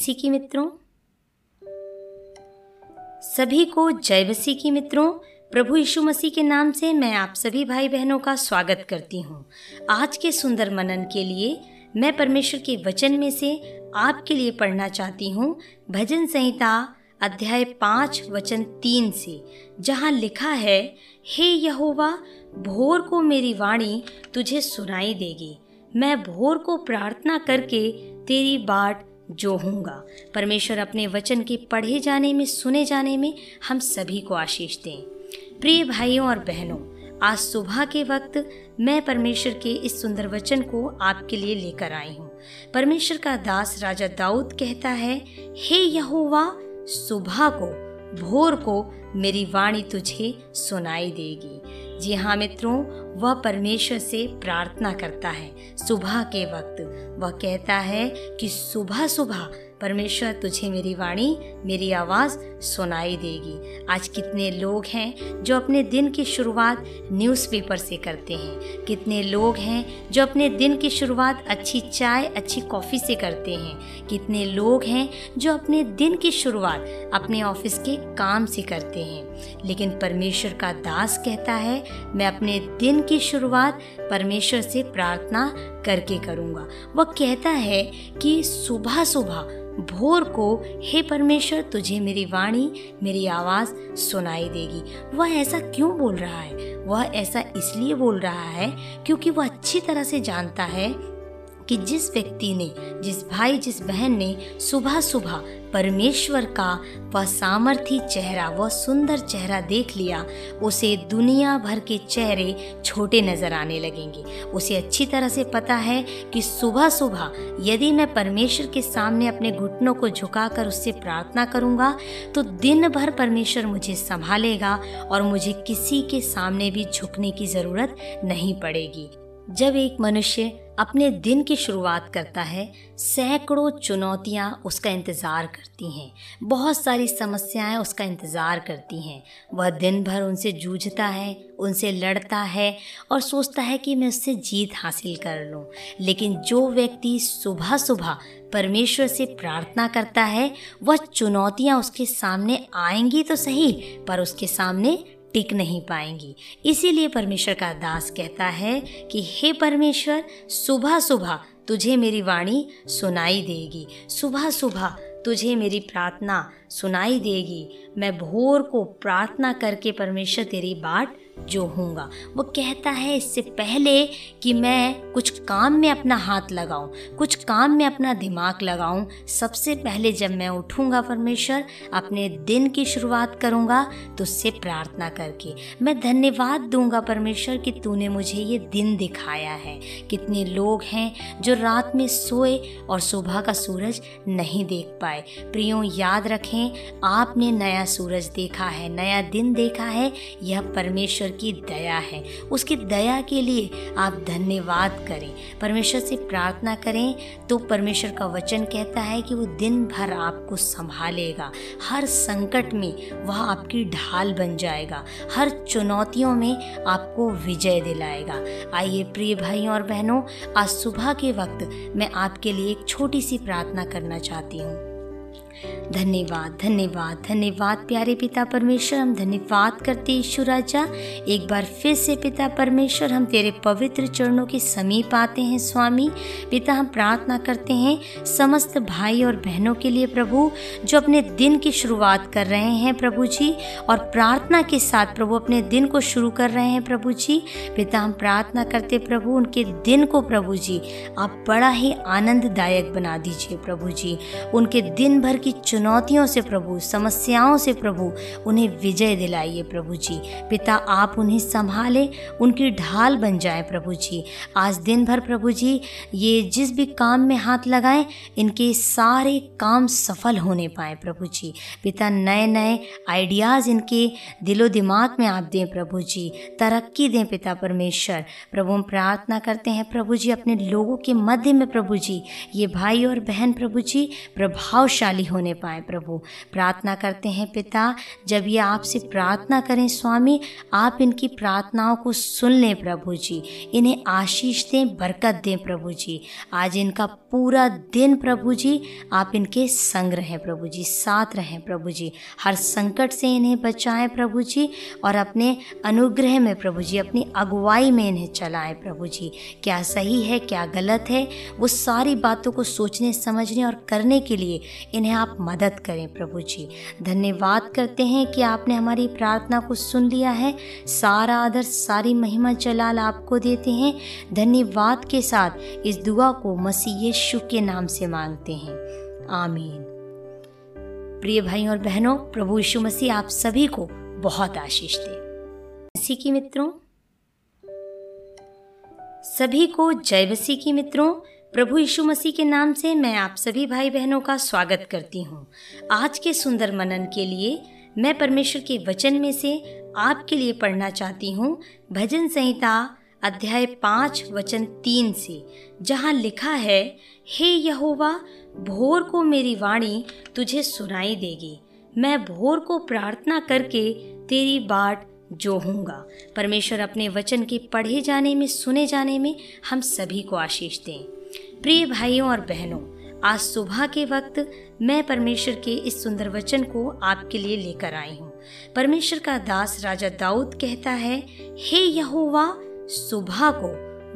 मसीह की मित्रों। सभी को जय मसीह की मित्रों, प्रभु यीशु मसीह के नाम से मैं आप सभी भाई बहनों का स्वागत करती हूँ। आज के सुंदर मनन के लिए मैं परमेश्वर के वचन में से आपके लिए पढ़ना चाहती हूँ भजन संहिता अध्याय पाँच, वचन तीन से, जहाँ लिखा है, हे यहोवा, भोर को मेरी वाणी तुझे सुनाई देगी। मैं भोर को प्रार्थना करके तेरी बाट जो हूँगा परमेश्वर अपने वचन के पढ़े जाने में, सुने जाने में हम सभी को आशीष दें। प्रिय भाइयों और बहनों, आज सुबह के वक्त मैं परमेश्वर के इस सुंदर वचन को आपके लिए लेकर आई हूँ। परमेश्वर का दास राजा दाऊद कहता है, हे यहोवा, सुबह को भोर को मेरी वाणी तुझे सुनाई देगी। जी हाँ मित्रों, वह परमेश्वर से प्रार्थना करता है सुबह के वक्त। वह कहता है कि सुबह सुबह परमेश्वर तुझे मेरी वाणी, मेरी आवाज़ सुनाई देगी। आज कितने लोग हैं जो अपने दिन की शुरुआत न्यूज़पेपर से करते हैं। कितने लोग हैं जो अपने दिन की शुरुआत अच्छी चाय, अच्छी कॉफ़ी से करते हैं। कितने लोग हैं जो अपने दिन की शुरुआत अपने ऑफ़िस के काम से करते हैं। लेकिन परमेश्वर का दास कहता है, मैं अपने दिन की शुरुआत परमेश्वर से प्रार्थना करके करूँगा। वह कहता है कि सुबह सुबह भोर को, हे परमेश्वर, तुझे मेरी वाणी, मेरी आवाज़ सुनाई देगी। वह ऐसा क्यों बोल रहा है? वह ऐसा इसलिए बोल रहा है क्योंकि वह अच्छी तरह से जानता है कि जिस व्यक्ति ने, जिस भाई, जिस बहन ने सुबह सुबह परमेश्वर का वह सामर्थी चेहरा, वह सुंदर चेहरा देख लिया, उसे दुनिया भर के चेहरे छोटे नज़र आने लगेंगे। उसे अच्छी तरह से पता है कि सुबह सुबह यदि मैं परमेश्वर के सामने अपने घुटनों को झुकाकर उससे प्रार्थना करूँगा तो दिन भर परमेश्वर मुझे संभालेगा और मुझे किसी के सामने भी झुकने की ज़रूरत नहीं पड़ेगी। जब एक मनुष्य अपने दिन की शुरुआत करता है, सैकड़ों चुनौतियाँ उसका इंतज़ार करती हैं। बहुत सारी समस्याएँ उसका इंतज़ार करती हैं। वह दिन भर उनसे जूझता है, उनसे लड़ता है और सोचता है कि मैं उससे जीत हासिल कर लूँ। लेकिन जो व्यक्ति सुबह सुबह परमेश्वर से प्रार्थना करता है, वह चुनौतियाँ उसके सामने आएँगी तो सही, पर उसके सामने टिक नहीं पाएँगी। इसीलिए परमेश्वर का दास कहता है कि, हे परमेश्वर, सुबह सुबह तुझे मेरी वाणी सुनाई देगी। सुबह सुबह तुझे मेरी प्रार्थना सुनाई देगी। मैं भोर को प्रार्थना करके परमेश्वर तेरी बाट जो हूँगा वो कहता है, इससे पहले कि मैं कुछ काम में अपना हाथ लगाऊँ, कुछ काम में अपना दिमाग लगाऊँ, सबसे पहले जब मैं उठूँगा परमेश्वर, अपने दिन की शुरुआत करूँगा तो उससे प्रार्थना करके। मैं धन्यवाद दूँगा परमेश्वर कि तूने मुझे ये दिन दिखाया है। कितने लोग हैं जो रात में सोए और सुबह का सूरज नहीं देख पाए। प्रियो, याद रखें आपने नया सूरज देखा है, नया दिन देखा है, यह परमेश्वर की दया है। उसकी दया के लिए आप धन्यवाद करें। परमेश्वर से प्रार्थना करें तो परमेश्वर का वचन कहता है कि वो दिन भर आपको संभालेगा। हर संकट में वह आपकी ढाल बन जाएगा। हर चुनौतियों में आपको विजय दिलाएगा। आइए प्रिय भाइयों और बहनों, आज सुबह के वक्त मैं आपके लिए एक छोटी सी प्रार्थना करना चाहती हूँ। धन्यवाद धन्यवाद धन्यवाद प्यारे पिता परमेश्वर। हम धन्यवाद करते ईश्वर राजा। एक बार फिर से पिता परमेश्वर, हम तेरे पवित्र चरणों के समीप आते हैं स्वामी। पिता, हम प्रार्थना करते हैं समस्त भाई और बहनों के लिए प्रभु, जो अपने दिन की शुरुआत कर रहे हैं प्रभु जी, और प्रार्थना के साथ प्रभु अपने दिन को शुरू कर रहे हैं प्रभु जी। पिता, हम प्रार्थना करते प्रभु, उनके दिन को प्रभु जी, आप बड़ा ही आनंददायक बना दीजिए प्रभु जी। उनके दिन भर की की चुनौतियों से प्रभु, समस्याओं से प्रभु, उन्हें विजय दिलाइए प्रभु जी। पिता, आप उन्हें संभालें, उनकी ढाल बन जाए प्रभु जी। आज दिन भर प्रभु जी, ये जिस भी काम में हाथ लगाएँ, इनके सारे काम सफल होने पाए प्रभु जी। पिता नए नए आइडियाज़ इनके दिलो दिमाग में आप दें प्रभु जी। तरक्की दें पिता परमेश्वर। प्रभु, हम प्रार्थना करते हैं प्रभु जी, अपने लोगों के मध्य में प्रभु जी। ये भाई और बहन प्रभु जी, प्रभावशाली शक्तिशाली होने पाए, प्रभु। प्रार्थना करते हैं पिता, जब ये आपसे प्रार्थना करें, स्वामी, आप इनकी प्रार्थनाओं को सुन लें प्रभु जी। इन्हें आशीष दें, बरकत दें प्रभु जी। आज इनका पूरा दिन प्रभु जी, आप इनके संग रहें प्रभु जी, साथ रहें प्रभु जी। हर संकट से इन्हें बचाएँ प्रभु जी और अपने अनुग्रह में प्रभु जी, अपनी अगुवाई में इन्हें चलाएँ प्रभु जी। क्या सही है, क्या गलत है, वो सारी बातों को सोचने, समझने और करने के लिए इन्हें आप मदद करें प्रभु जी। धन्यवाद करते हैं कि आपने हमारी प्रार्थना को सुन लिया है। सारा आदर, सारी महिमा जलाल आपको देते हैं। धन्यवाद के साथ इस दुआ को मसीह यीशु के नाम से मांगते हैं। आमीन। प्रिय भाई और बहनों, प्रभु यीशु मसीह आप सभी को बहुत आशीष दे। इसी की मित्रों, सभी को जय मसीह की मित्रों प्रभु यीशु मसीह के नाम से मैं आप सभी भाई बहनों का स्वागत करती हूँ। आज के सुंदर मनन के लिए मैं परमेश्वर के वचन में से आपके लिए पढ़ना चाहती हूँ। भजन संहिता अध्याय पाँच, वचन तीन से, जहाँ लिखा है, हे यहोवा, भोर को मेरी वाणी तुझे सुनाई देगी। मैं भोर को प्रार्थना करके तेरी बाट जोहूँगा। परमेश्वर अपने वचन के पढ़े जाने में, सुने जाने में हम सभी को आशीष दें। प्रिय भाइयों और बहनों, आज सुबह के वक्त मैं परमेश्वर के इस सुंदर वचन को आपके लिए लेकर आई हूँ। परमेश्वर का दास राजा दाऊद कहता है, हे यहोवा, सुबह को,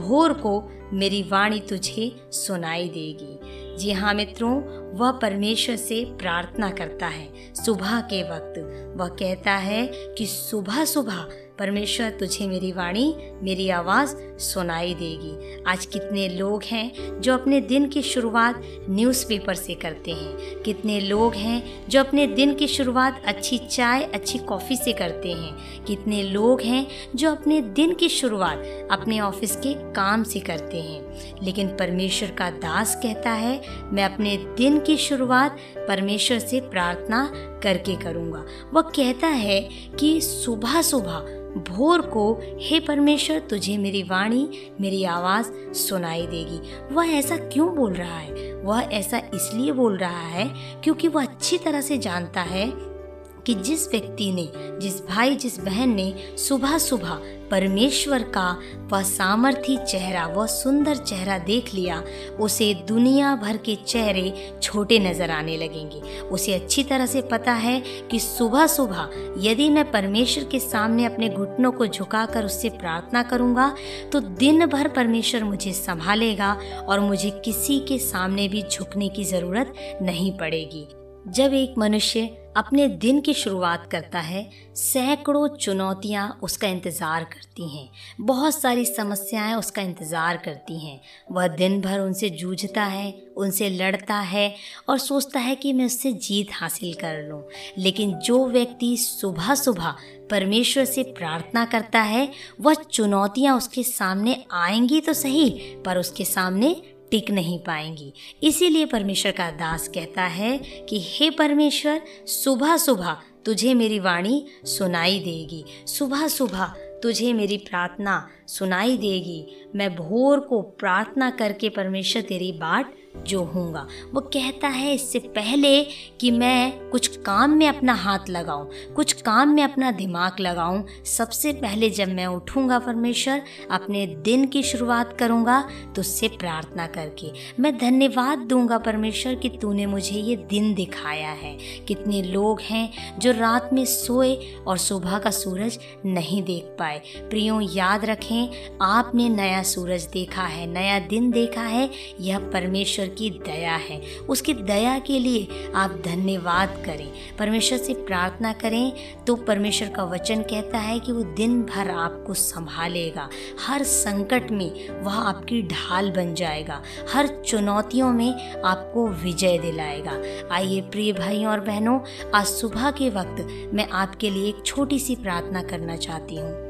भोर को मेरी वाणी तुझे सुनाई देगी। जी हाँ मित्रों, वह परमेश्वर से प्रार्थना करता है। सुबह के वक्त वह कहता है कि सुबह सुबह परमेश्वर तुझे मेरी वाणी, मेरी आवाज़ सुनाई देगी। आज कितने लोग हैं जो अपने दिन की शुरुआत न्यूज़पेपर से करते हैं। कितने लोग हैं जो अपने दिन की शुरुआत अच्छी चाय, अच्छी कॉफ़ी से करते हैं। कितने लोग हैं जो अपने दिन की शुरुआत अपने ऑफ़िस के काम से करते हैं। लेकिन परमेश्वर का दास कहता है, मैं अपने दिन की शुरुआत परमेश्वर से प्रार्थना करके करूँगा। वह कहता है कि सुबह सुबह भोर को, हे परमेश्वर, तुझे मेरी वाणी, मेरी आवाज़ सुनाई देगी। वह ऐसा क्यों बोल रहा है? वह ऐसा इसलिए बोल रहा है क्योंकि वह अच्छी तरह से जानता है कि जिस व्यक्ति ने, जिस भाई, जिस बहन ने सुबह सुबह परमेश्वर का वह सामर्थी चेहरा, वह सुंदर चेहरा देख लिया, उसे दुनिया भर के चेहरे छोटे नज़र आने लगेंगे। उसे अच्छी तरह से पता है कि सुबह सुबह यदि मैं परमेश्वर के सामने अपने घुटनों को झुकाकर उससे प्रार्थना करूँगा तो दिन भर परमेश्वर मुझे संभालेगा और मुझे किसी के सामने भी झुकने की ज़रूरत नहीं पड़ेगी। जब एक मनुष्य अपने दिन की शुरुआत करता है, सैकड़ों चुनौतियाँ उसका इंतज़ार करती हैं, बहुत सारी समस्याएँ उसका इंतज़ार करती हैं। वह दिन भर उनसे जूझता है, उनसे लड़ता है और सोचता है कि मैं उससे जीत हासिल कर लूँ। लेकिन जो व्यक्ति सुबह सुबह परमेश्वर से प्रार्थना करता है, वह चुनौतियाँ उसके सामने आएँगी तो सही, पर उसके सामने टिक नहीं पाएँगी। इसीलिए परमेश्वर का दास कहता है कि, हे परमेश्वर, सुबह सुबह तुझे मेरी वाणी सुनाई देगी। सुबह सुबह तुझे मेरी प्रार्थना सुनाई देगी। मैं भोर को प्रार्थना करके परमेश्वर तेरी बाट जो हूँगा वो कहता है, इससे पहले कि मैं कुछ काम में अपना हाथ लगाऊँ, कुछ काम में अपना दिमाग लगाऊँ, सबसे पहले जब मैं उठूँगा परमेश्वर, अपने दिन की शुरुआत करूँगा तो उससे प्रार्थना करके मैं धन्यवाद दूँगा परमेश्वर कि तूने मुझे ये दिन दिखाया है। कितने लोग हैं जो रात में सोए और सुबह का सूरज नहीं देख पाए। प्रियो, याद रखें, आपने नया सूरज देखा है, नया दिन देखा है, यह परमेश्वर परमेश्वर की दया है। उसकी दया के लिए आप धन्यवाद करें। परमेश्वर से प्रार्थना करें तो परमेश्वर का वचन कहता है कि वो दिन भर आपको संभालेगा। हर संकट में वह आपकी ढाल बन जाएगा। हर चुनौतियों में आपको विजय दिलाएगा। आइए प्रिय भाइयों और बहनों, आज सुबह के वक्त मैं आपके लिए एक छोटी सी प्रार्थना करना चाहती हूँ।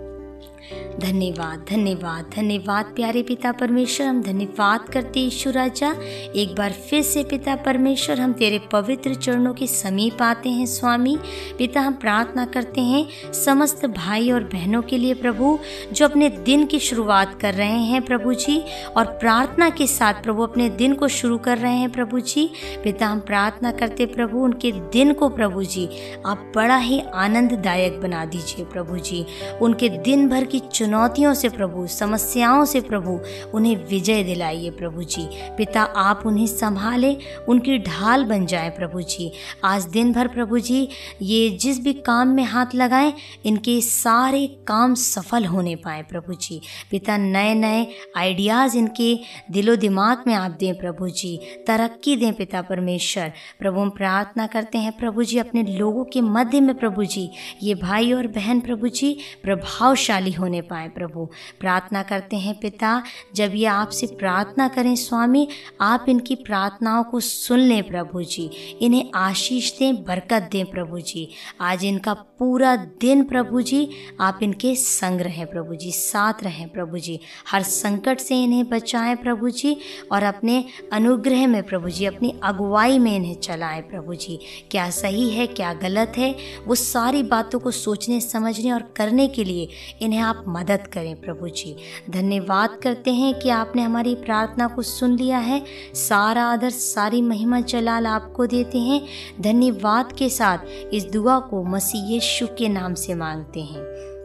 धन्यवाद धन्यवाद धन्यवाद प्यारे पिता परमेश्वर। हम धन्यवाद करते ईश्वर राजा। एक बार फिर से पिता परमेश्वर, हम तेरे पवित्र चरणों के समीप आते हैं स्वामी। पिता, हम प्रार्थना करते हैं समस्त भाई और बहनों के लिए प्रभु, जो अपने दिन की शुरुआत कर रहे हैं प्रभु जी, और प्रार्थना के साथ प्रभु अपने दिन को शुरू कर रहे हैं प्रभु जी। पिता, हम प्रार्थना करते प्रभु, उनके दिन को प्रभु जी, आप बड़ा ही आनंददायक बना दीजिए प्रभु जी। उनके दिन भर की चुनौतियों से प्रभु, समस्याओं से प्रभु, उन्हें विजय दिलाइए प्रभु जी। पिता, आप उन्हें संभाले, उनकी ढाल बन जाए प्रभु जी। आज दिन भर प्रभु जी, ये जिस भी काम में हाथ लगाएँ, इनके सारे काम सफल होने पाए प्रभु जी। पिता नए नए आइडियाज़ इनके दिलो दिमाग में आप दें प्रभु जी। तरक्की दें पिता परमेश्वर। प्रभु, हम प्रार्थना करते हैं प्रभु जी, अपने लोगों के मध्य में प्रभु जी। ये भाई और बहन प्रभु जी, प्रभावशाली होने पाए, प्रभु। प्रार्थना करते हैं पिता, जब ये आपसे प्रार्थना करें, स्वामी, आप इनकी प्रार्थनाओं को सुन लें, प्रभु जी। इन्हें आशीष दें, बरकत दें, प्रभु जी। आज इनका पूरा दिन, प्रभु जी, आप इनके संग रहें, प्रभु जी, साथ रहें, प्रभु जी। हर संकट से इन्हें बचाएँ, प्रभु जी, और अपने अनुग्रह में, प्रभु जी, अपनी अगुवाई में इन्हें चलाएँ, प्रभु जी। क्या सही है, क्या गलत है, वो सारी बातों को सोचने, समझने और करने के लिए इन्हें आप मदद करें प्रभु जी। धन्यवाद करते हैं कि आपने हमारी प्रार्थना को सुन लिया है। सारा आदर, सारी महिमा जलाल आपको देते हैं। धन्यवाद के साथ इस दुआ को मसीह यीशु के नाम से मांगते हैं।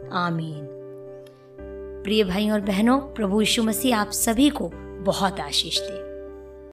आमीन। प्रिय भाई और बहनों, प्रभु यीशु मसीह आप सभी को बहुत आशीष दे।